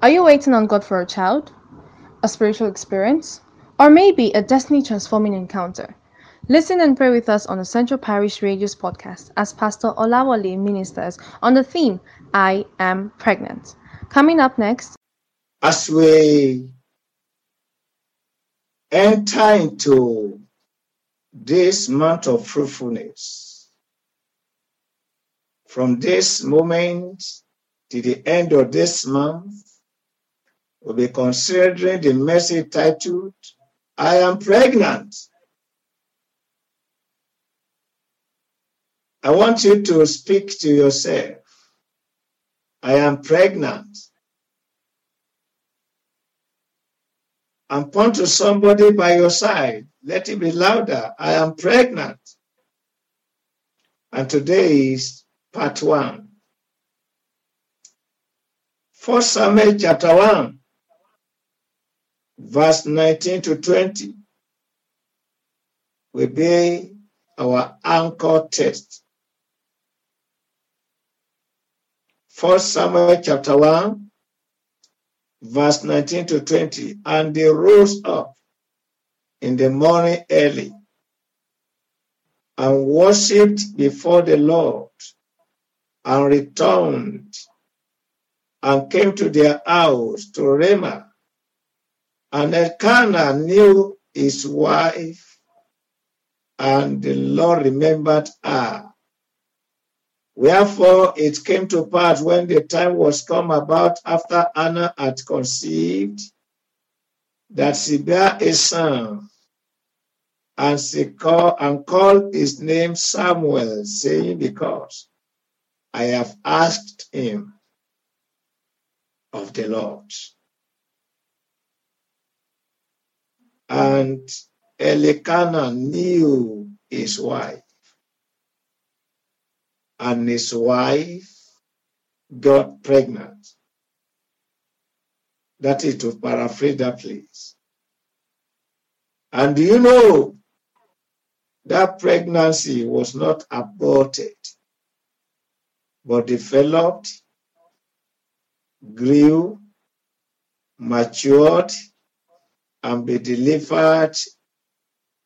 Are you waiting on God for a child, a spiritual experience, or maybe a destiny transforming encounter? Listen and pray with us on the Central Parish Radio's podcast as Pastor Olawale ministers on the theme, I Am Pregnant. Coming up next. As we enter into this month of fruitfulness, from this moment to the end of this month, we'll be considering the message titled, I am pregnant. I want you to speak to yourself. I am pregnant. And point to somebody by your side. Let it be louder. I am pregnant. And today is part one. First Samuel chapter 1 verse 19 to 20 will be our anchor text. First Samuel chapter 1, verse 19 to 20. And they rose up in the morning early and worshipped before the Lord and returned and came to their house to Ramah and Elkanah knew his wife, and the Lord remembered her. Wherefore it came to pass when the time was come about after Anna had conceived, that she bare a son, and she called and called his name Samuel, saying, Because I have asked him of the Lord. And Elkanah knew his wife. And his wife got pregnant. That is to paraphrase that place. And you know that pregnancy was not aborted, but developed, grew, matured, and be delivered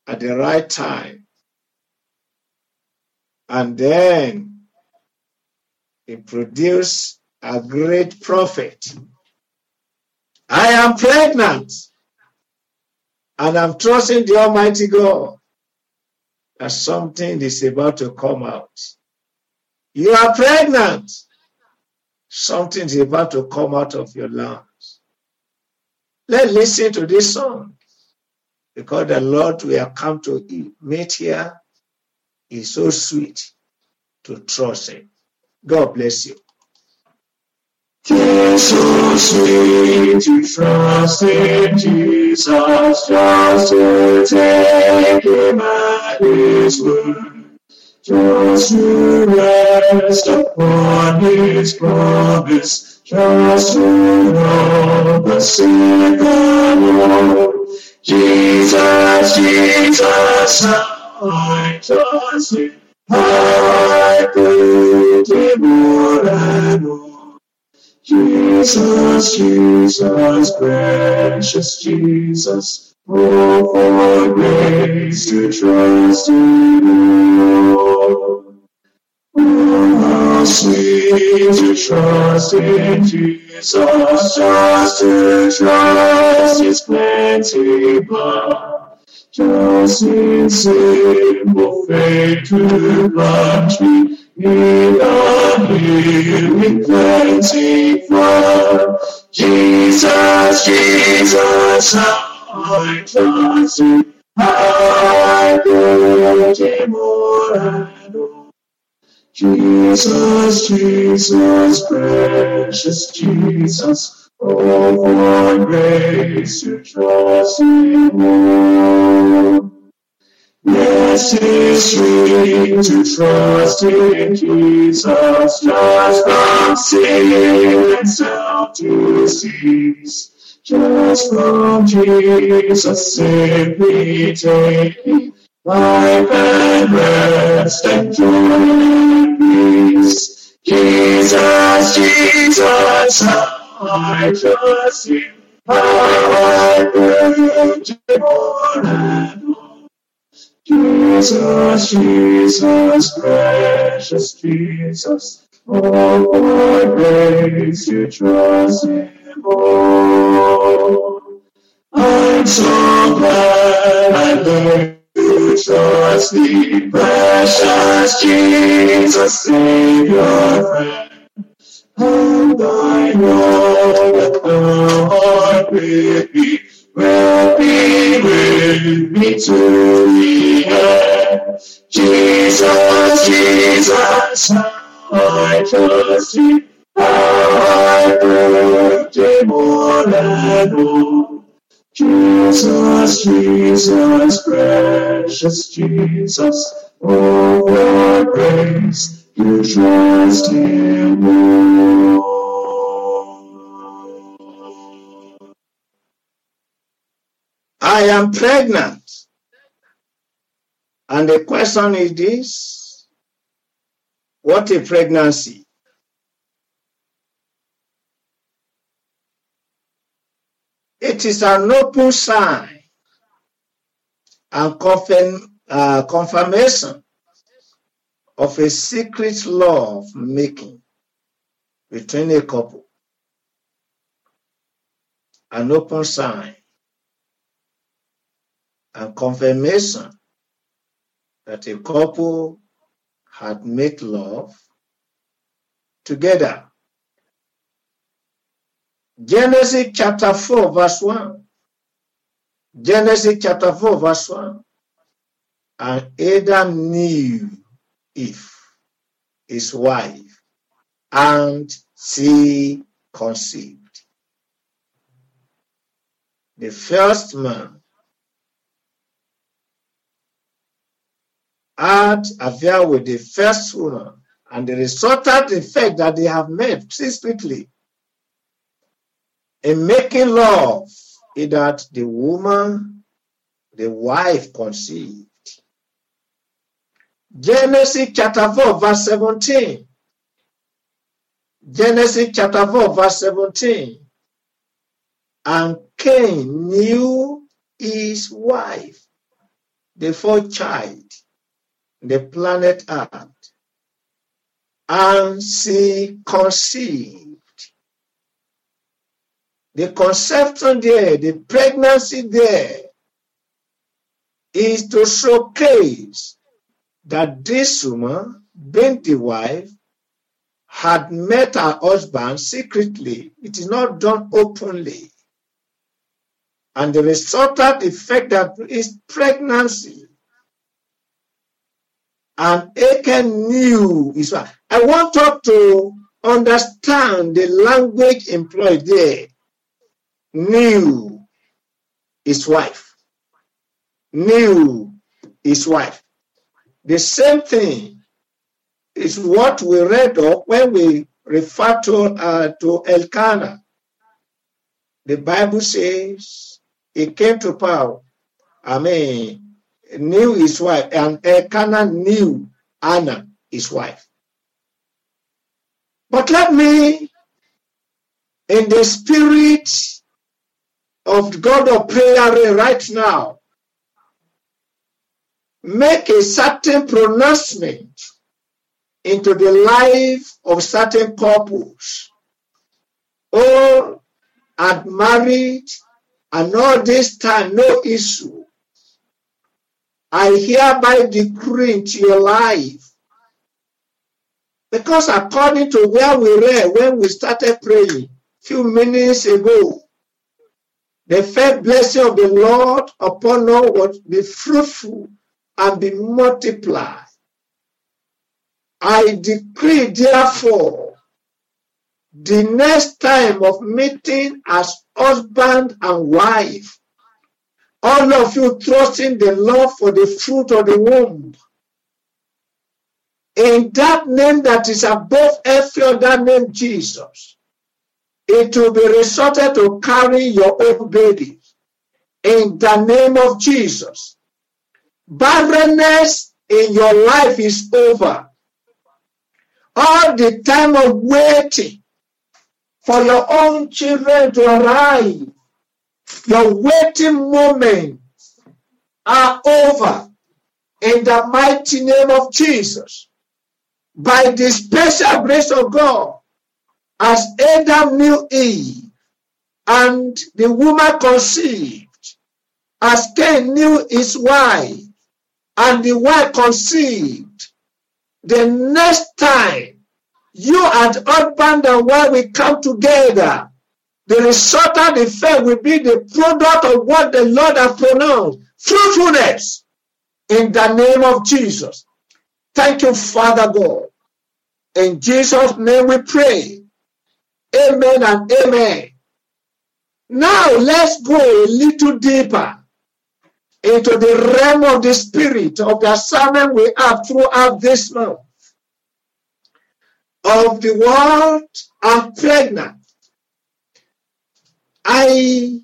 at the right time. And then he produced a great prophet. I am pregnant and I'm trusting the Almighty God that something is about to come out. You are pregnant. Something is about to come out of your lungs. Let's listen to this song because the Lord we have come to meet here is so sweet to trust Him. God bless you. Tis so sweet to trust in Jesus, just to take Him at His word, just to rest upon His promise just to know the Lord. Jesus, Jesus, I trust Him. I put Him more and more. Jesus, Jesus, precious Jesus, oh, for grace to trust in you. Oh, sweet to trust in Jesus, just to trust in simple faith to plunge me in the healing plenty flood. Jesus, Jesus, I trust Him, I Him more and more. Jesus, Jesus, precious Jesus, oh, for grace to trust in you. Yes, it's sweet to trust in Jesus, just from sin and self to. Just from Jesus, simply take life and rest and joy peace. Jesus, Jesus, I trust you. I prove you. Jesus, Jesus, precious Jesus, all for grace you trust Him more. I'm so glad I learned trust Thee, precious Jesus, Savior, friend. And I know that the heart with me will be with me to the end. Jesus, Jesus, I trust you. How I proved it more and more. Jesus, Jesus, precious Jesus, oh, for grace, you trust Him more. I am pregnant. And the question is this What a pregnancy? It is an open sign and confirm, uh, confirmation of a secret love making between a couple. An open sign and confirmation that a couple had made love together. Genesis chapter 4, verse 1. Genesis chapter 4, verse 1. And Adam knew Eve, his wife, and she conceived. The first man had affair with the first woman, and the resultant effect that they have made secretly in making love is that the woman, the wife conceived. Genesis chapter 4, verse 17. Genesis chapter 4, verse 17. And Cain knew his wife, the fourth child, the planet Earth, and she conceived. The conception there, the pregnancy there, is to showcase that this woman, being the wife, had met her husband secretly. It is not done openly. And the resultant effect that is pregnancy. And Achan knew his wife. I want us to understand the language employed there. Knew his wife. Knew his wife. The same thing is what we read of when we refer to, uh, to Elkanah. The Bible says he came to power. I mean, knew his wife, and Elkanah knew Anna, his wife. But let me, in the spirit of God of prayer right now, make a certain pronouncement into the life of certain couples. All had married and all this time no issue. I hereby decree into your life. Because according to where we read when we started praying a few minutes ago, the first blessing of the Lord upon all was be fruitful and be multiplied. I decree, therefore, the next time of meeting as husband and wife, all of you trusting the Lord for the fruit of the womb. In that name that is above every other name, Jesus, it will be resorted to carry your own baby. In the name of Jesus. Barrenness in your life is over. All the time of waiting for your own children to arrive. Your waiting moments are over in the mighty name of Jesus. By the special grace of God, as Adam knew Eve, and the woman conceived, as Cain knew his wife, and the wife conceived, the next time you and husband and wife will come together, the resultant effect will be the product of what the Lord has pronounced fruitfulness in the name of Jesus. Thank you, Father God. In Jesus' name we pray. Amen and amen. Now let's go a little deeper into the realm of the spirit of the assignment we have throughout this month of the world and pregnant. I,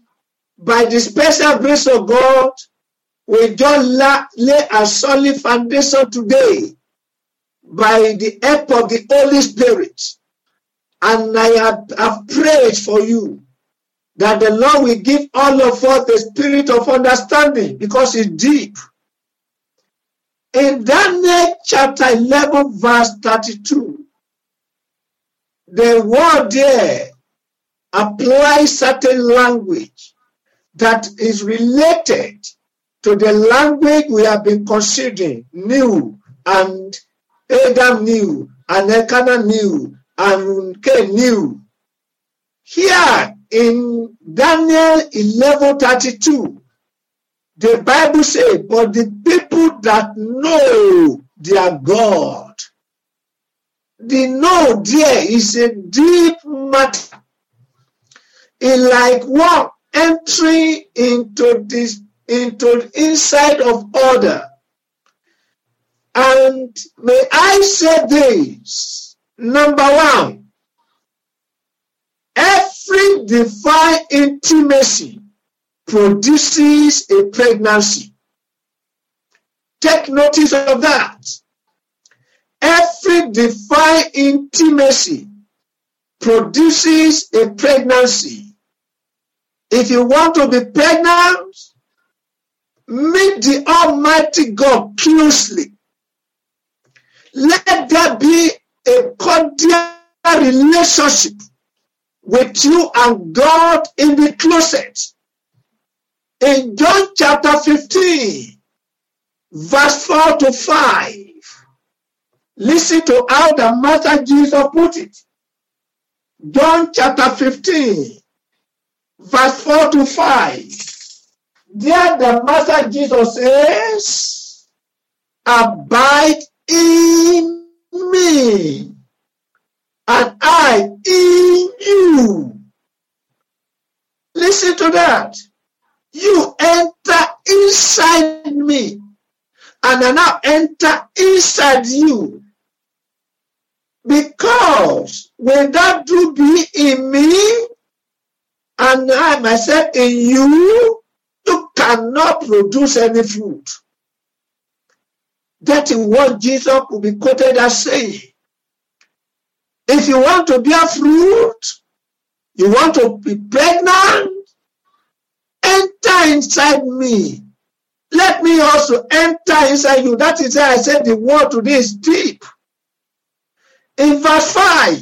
by the special grace of God, we just lay a solid foundation today by the help of the Holy Spirit. And I have, have prayed for you that the Lord will give all of us the spirit of understanding because it's deep. In Daniel chapter 11, verse 32, the word there applies certain language that is related to the language we have been considering, new and Adam knew, and Elkanah knew, and knew. Here in Daniel 11:32, the Bible says, "But the people that know their God, the know there is a deep matter. It like what entering into this into the inside of order. And may I say this number one, every divine intimacy produces a pregnancy. Take notice of that. Every divine intimacy produces a pregnancy. If you want to be pregnant, meet the Almighty God closely. Let there be a cordial relationship with you and God in the closet. In John chapter 15, verse 4 to 5, listen to how the Master Jesus put it. John chapter 15, verse 4 to 5. There the Master Jesus says, Abide in me, and I in you. Listen to that. You enter inside me, and I now enter inside you. Because without you be in me, and I myself in you, you cannot produce any fruit. That is what Jesus will be quoted as saying. If you want to bear fruit, you want to be pregnant, enter inside me. Let me also enter inside you. That is why I said the word today is deep. In verse 5,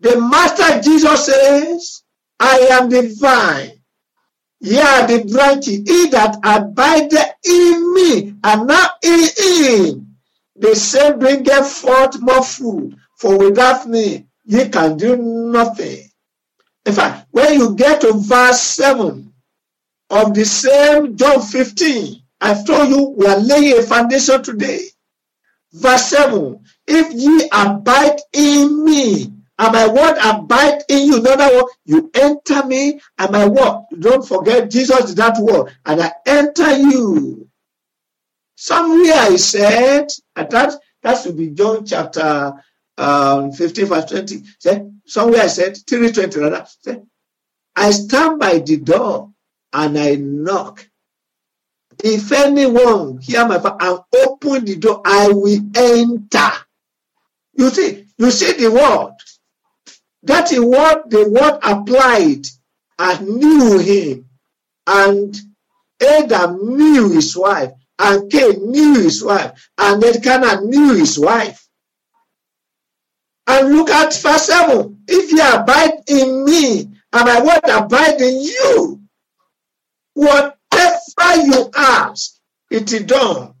the Master Jesus says, I am the vine. Ye are the branches. He that abideth in me, and not in him, the same bringeth forth more fruit. For without me, ye can do nothing. In fact, when you get to verse 7 of the same John 15, I've told you we are laying a foundation today. Verse 7 If ye abide in me, and my word abide in you. In other words, you enter me, and my word. Don't forget, Jesus did that word, and I enter you. Somewhere I said, and that that should be John chapter um, 15, verse 20. Said, somewhere I said, 320 rather. Said, I stand by the door and I knock. If anyone hear my voice and open the door, I will enter. You see, you see the word. That is what the word applied and knew him. And Adam knew his wife, and Cain knew his wife, and Elkanah knew his wife. And look at verse 7. If you abide in me, and my word abide in you, whatever you ask, it is done.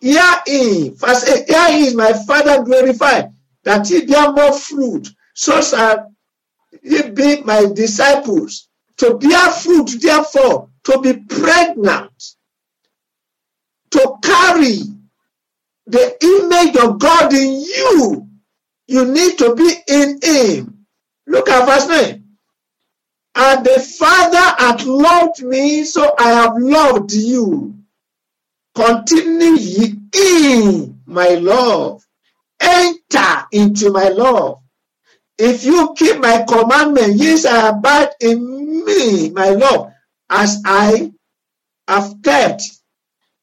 Herein, verse 8, herein is my Father glorified, that he bear more fruit, so shall ye be my disciples. To bear fruit, therefore, to be pregnant, to carry the image of God in you, you need to be in Him. Look at verse 9. And the Father hath loved me, so I have loved you. Continue ye in my love. Enter into my love. If you keep my commandment, yes, I abide in me, my love, as I have kept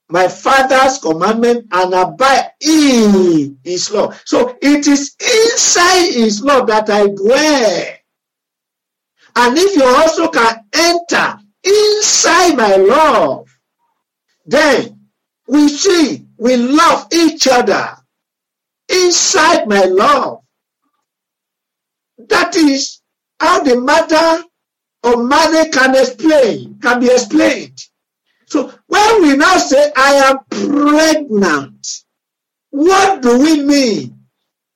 my father's commandment and abide in his law. So it is inside his law that I dwell. And if you also can enter inside my love, then we see we love each other inside my love. That is how the matter of money can explain, can be explained. So when we now say, I am pregnant, what do we mean?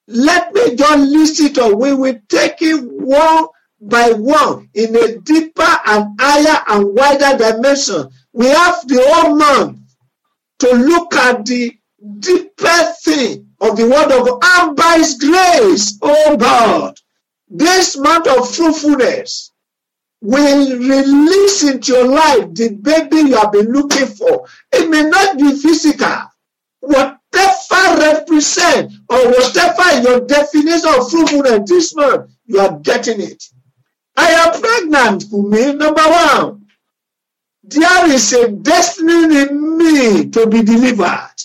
Let me just list it up. We will take it one by one in a deeper and higher and wider dimension. We have the whole month to look at the deeper thing of the word of God. And by his grace, oh God, this month of fruitfulness, will release into your life the baby you have been looking for. It may not be physical. Whatever represent or whatever your definition of fruitfulness this month, you are getting it. I am pregnant, for me. number one. There is a destiny in me to be delivered.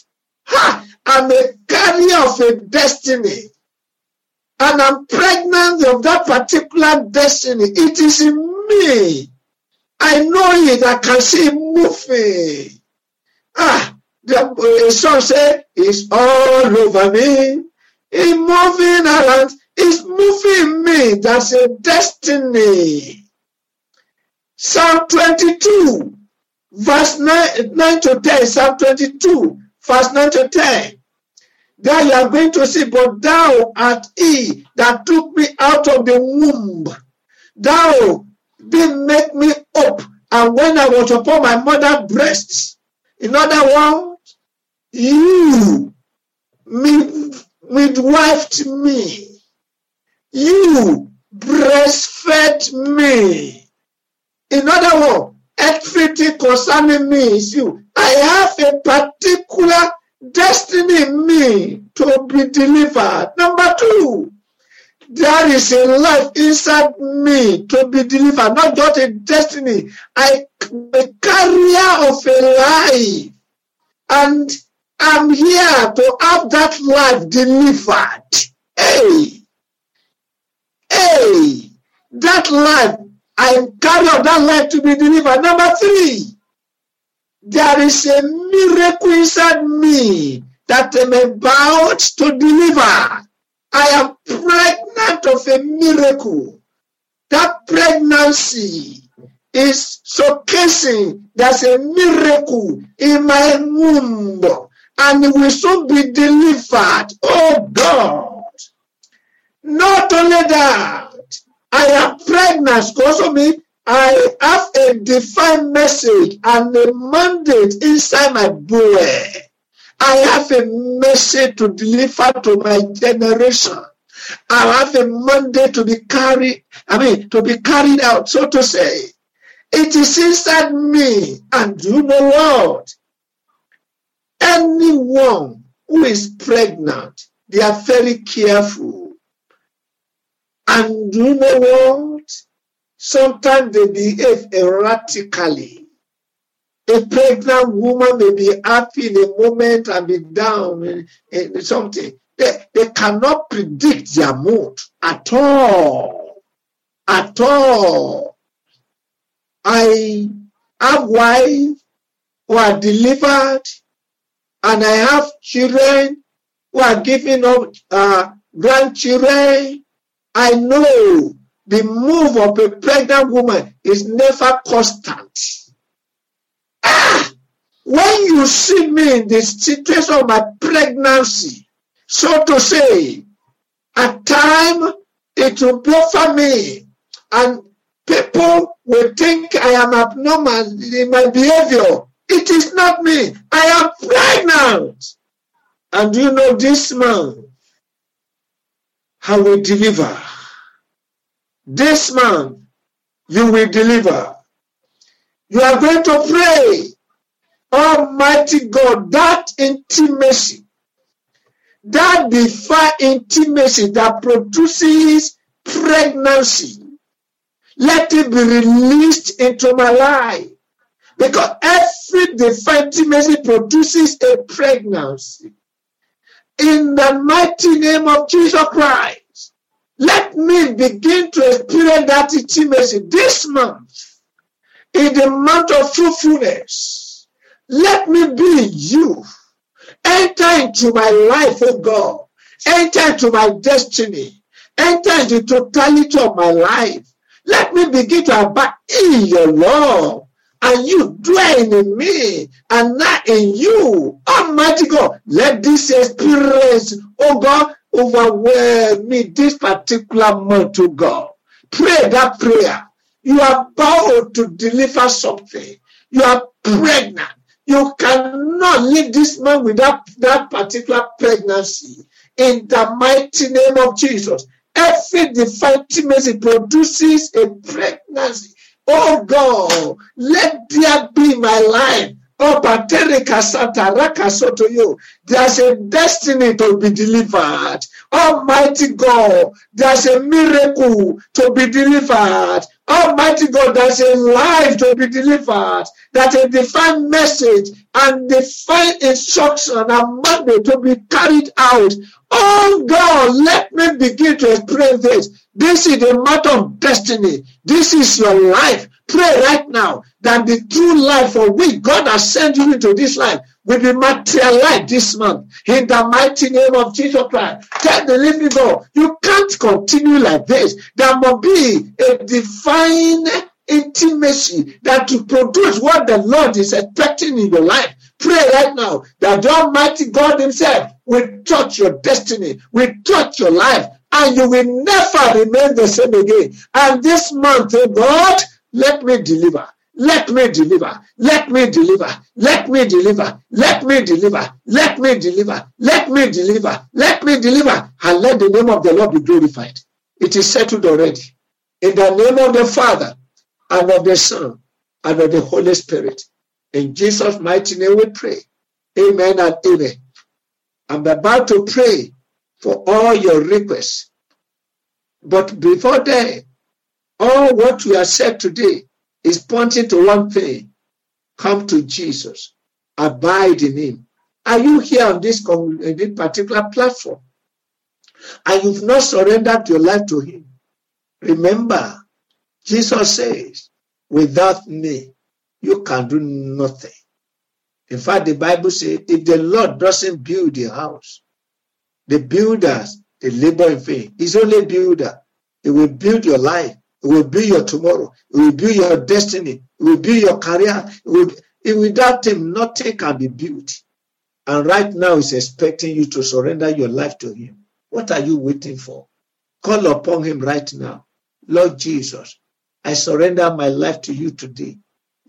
Ha! I'm a carrier of a destiny and I'm pregnant of that particular destiny. It is in me. I know it. I can see it moving. Ah, the song said, it's all over me. It's moving around. It's moving me. That's a destiny. Psalm 22, verse 9, 9 to 10. Psalm 22, verse 9 to 10. There you are going to see, but thou art he that took me out of the womb. Thou did make me up. And when I was upon my mother's breasts, in other words, you midwifed me. You breastfed me. In other words, everything concerning me is you. I have a particular destiny me to be delivered. Number two, there is a life inside me to be delivered, not just a destiny. I a carrier of a life. And I'm here to have that life delivered. Hey, hey, that life, I carry that life to be delivered. Number three, there is a miracle inside me that I'm about to deliver. I am pregnant of a miracle. That pregnancy is showcasing there's a miracle in my womb and it will soon be delivered. Oh God. Not only that, I am pregnant of me I have a defined message and a mandate inside my boy. I have a message to deliver to my generation. I have a mandate to be carried, I mean, to be carried out, so to say. It is inside me. And you know what? Anyone who is pregnant, they are very careful. And you know what? Sometimes they behave erratically. A pregnant woman may be happy in a moment and be down in, in something. They, they cannot predict their mood at all. at all. I have wife who are delivered, and I have children who are giving up uh, grandchildren. I know the move of a pregnant woman is never constant. Ah, when you see me in the situation of my pregnancy, so to say, at time it will buffer me and people will think I am abnormal in my behavior. It is not me. I am pregnant. And you know this man, I will deliver. This man, you will deliver. You are going to pray. Almighty God, that intimacy, that divine intimacy that produces pregnancy, let it be released into my life. Because every divine intimacy produces a pregnancy. In the mighty name of Jesus Christ, let me begin to experience that intimacy this month, in the month of fruitfulness. Let me be you. Enter into my life, oh God. Enter into my destiny. Enter into the totality of my life. Let me begin to abide in your love and you dwelling in me and not in you. Almighty God, let this experience, oh God, overwhelm me this particular month, to God. Pray that prayer. You are bound to deliver something. You are pregnant. You cannot leave this man without that particular pregnancy. In the mighty name of Jesus, every divine intimacy produces a pregnancy Oh God, let there be my life. There's a destiny to be delivered. Almighty God, there's a miracle to be delivered. Almighty God, there's a life to be delivered. That a divine message and divine instruction and mandate to be carried out. Oh God, let me begin to experience this. This is a matter of destiny. This is your life. Pray right now that the true life for which God has sent you into this life will be materialized this month in the mighty name of Jesus Christ. Tell the living God, you can't continue like this. There must be a divine intimacy that to produce what the Lord is expecting in your life. Pray right now that the Almighty God Himself will touch your destiny, will touch your life, and you will never remain the same again. And this month, oh God, let me deliver. Let me deliver. Let me deliver. Let me deliver. Let me deliver. Let me deliver. Let me deliver. Let me deliver. And let the name of the Lord be glorified. It is settled already. In the name of the Father and of the Son and of the Holy Spirit. In Jesus' mighty name we pray. Amen and amen. I'm about to pray for all your requests. But before that, all what we have said today is pointing to one thing come to Jesus, abide in Him. Are you here on this, this particular platform and you've not surrendered your life to Him? Remember, Jesus says, without me, you can do nothing. In fact, the Bible says, if the Lord doesn't build the house, the builders, they labor in vain. He's only a builder. He will build your life. It will be your tomorrow. It will be your destiny. It will be your career. It, without him, nothing can be built. And right now, he's expecting you to surrender your life to him. What are you waiting for? Call upon him right now. Lord Jesus, I surrender my life to you today.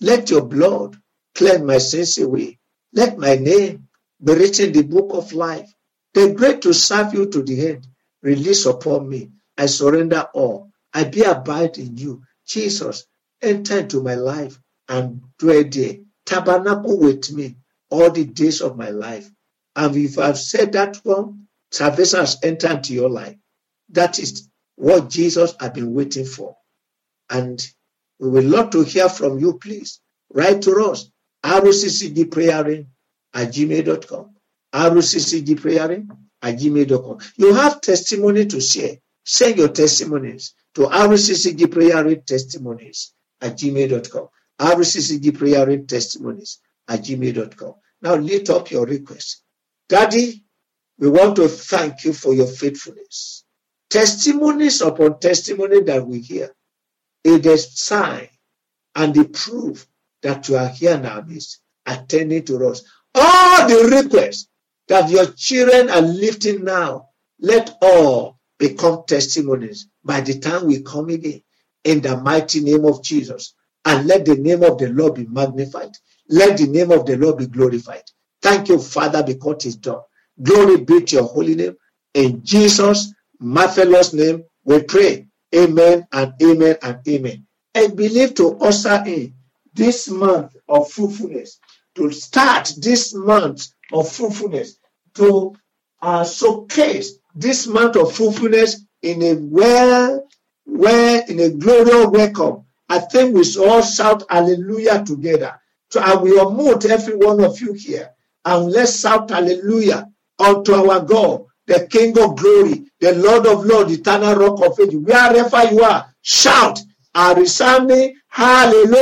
Let your blood cleanse my sins away. Let my name be written in the book of life. The great to serve you to the end. Release upon me. I surrender all. I be abide in you. Jesus, enter into my life and dwell there. Tabernacle with me all the days of my life. And if I've said that one, salvation has entered into your life. That is what Jesus has been waiting for. And we would love to hear from you, please. Write to us, roccgprayering at gmail.com. roccgprayering at gmail.com. You have testimony to share Send your testimonies to RCCG Prayer Testimonies at gmail.com. RCCG Prayer Testimonies at gmail.com. Now lift up your request. Daddy, we want to thank you for your faithfulness. Testimonies upon testimony that we hear. Is sign and the proof that you are here our midst, attending to us. All the requests that your children are lifting now, let all become testimonies by the time we come again in the mighty name of Jesus. And let the name of the Lord be magnified. Let the name of the Lord be glorified. Thank you, Father, because it's done. Glory be to your holy name. In Jesus' marvelous name, we pray. Amen and amen and amen. I believe to usher in this month of fruitfulness, to start this month of fruitfulness, to uh, showcase this month of fruitfulness in a well, well, in a glorious welcome. I think we all shout hallelujah together. So I will unmute every one of you here and let's shout hallelujah unto our God, the King of glory, the Lord of lords, eternal rock of ages. Wherever you are, shout a resounding hallelujah.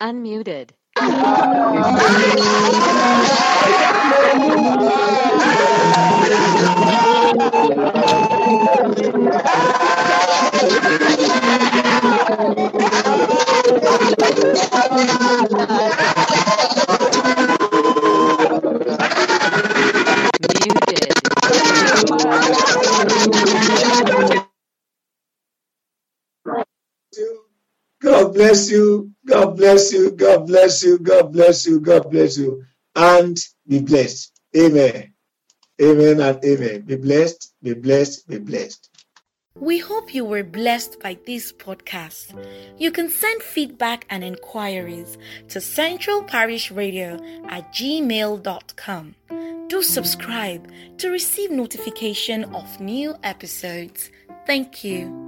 Unmuted. bless you. God bless you. God bless you. God bless you. And be blessed. Amen. Amen and amen. Be blessed. Be blessed. Be blessed. We hope you were blessed by this podcast. You can send feedback and inquiries to Central Parish Radio at gmail.com. Do subscribe to receive notification of new episodes. Thank you.